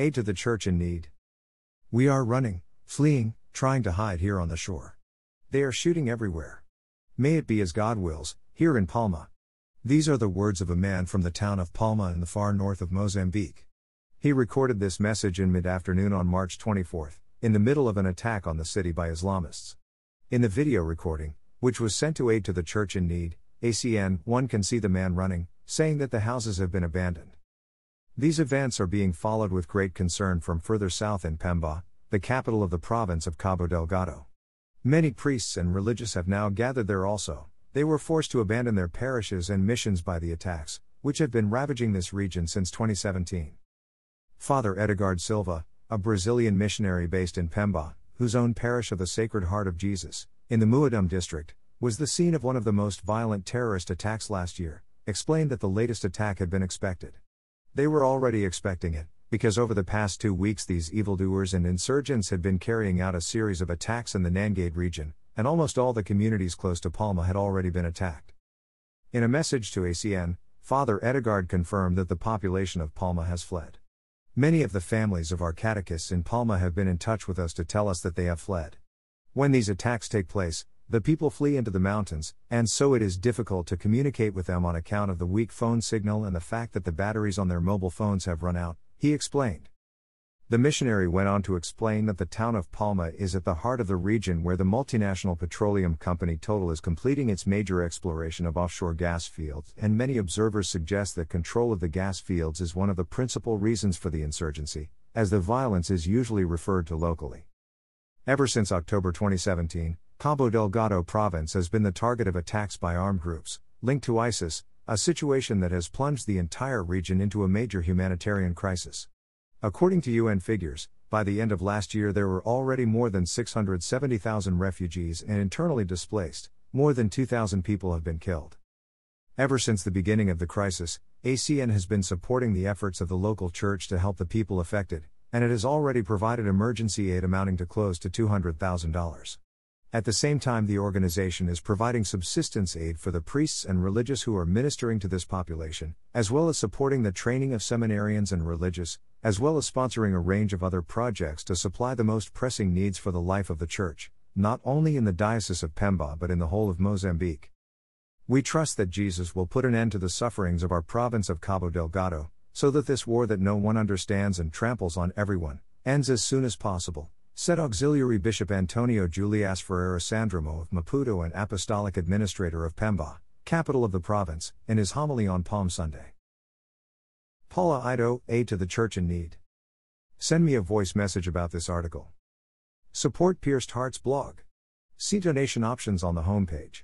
Aid to the church in need. We are running, fleeing, trying to hide here on the shore. They are shooting everywhere. May it be as God wills, here in Palma. These are the words of a man from the town of Palma in the far north of Mozambique. He recorded this message in mid afternoon on March 24, in the middle of an attack on the city by Islamists. In the video recording, which was sent to aid to the church in need, ACN, one can see the man running, saying that the houses have been abandoned. These events are being followed with great concern from further south in Pemba, the capital of the province of Cabo Delgado. Many priests and religious have now gathered there also. They were forced to abandon their parishes and missions by the attacks, which have been ravaging this region since 2017. Father Edegard Silva, a Brazilian missionary based in Pemba, whose own parish of the Sacred Heart of Jesus, in the Muidumbe district, was the scene of one of the most violent terrorist attacks last year, explained that the latest attack had been expected. They were already expecting it, because over the past two weeks these evildoers and insurgents had been carrying out a series of attacks in the Nangade region, and almost all the communities close to Palma had already been attacked. In a message to ACN, Father Edegard confirmed that the population of Palma has fled. Many of the families of our catechists in Palma have been in touch with us to tell us that they have fled. When these attacks take place, the people flee into the mountains, and so it is difficult to communicate with them on account of the weak phone signal and the fact that the batteries on their mobile phones have run out, he explained. The missionary went on to explain that the town of Palma is at the heart of the region where the multinational petroleum company Total is completing its major exploration of offshore gas fields, and many observers suggest that control of the gas fields is one of the principal reasons for the insurgency, as the violence is usually referred to locally. Ever since October 2017, Cabo Delgado province has been the target of attacks by armed groups, linked to ISIS, a situation that has plunged the entire region into a major humanitarian crisis. According to UN figures, by the end of last year there were already more than 670,000 refugees and internally displaced, more than 2,000 people have been killed. Ever since the beginning of the crisis, ACN has been supporting the efforts of the local church to help the people affected, and it has already provided emergency aid amounting to close to $200,000. At the same time, the organization is providing subsistence aid for the priests and religious who are ministering to this population, as well as supporting the training of seminarians and religious, as well as sponsoring a range of other projects to supply the most pressing needs for the life of the Church, not only in the Diocese of Pemba but in the whole of Mozambique. We trust that Jesus will put an end to the sufferings of our province of Cabo Delgado, so that this war that no one understands and tramples on everyone, ends as soon as possible said Auxiliary Bishop Antonio Juliasse Ferreira Sandramo of Maputo and Apostolic Administrator of Pemba, capital of the province, in his homily on Palm Sunday. Paulo Aido, Aid to the Church in Need. Send me a voice message about this article. Support Pierced Hearts blog. See donation options on the homepage.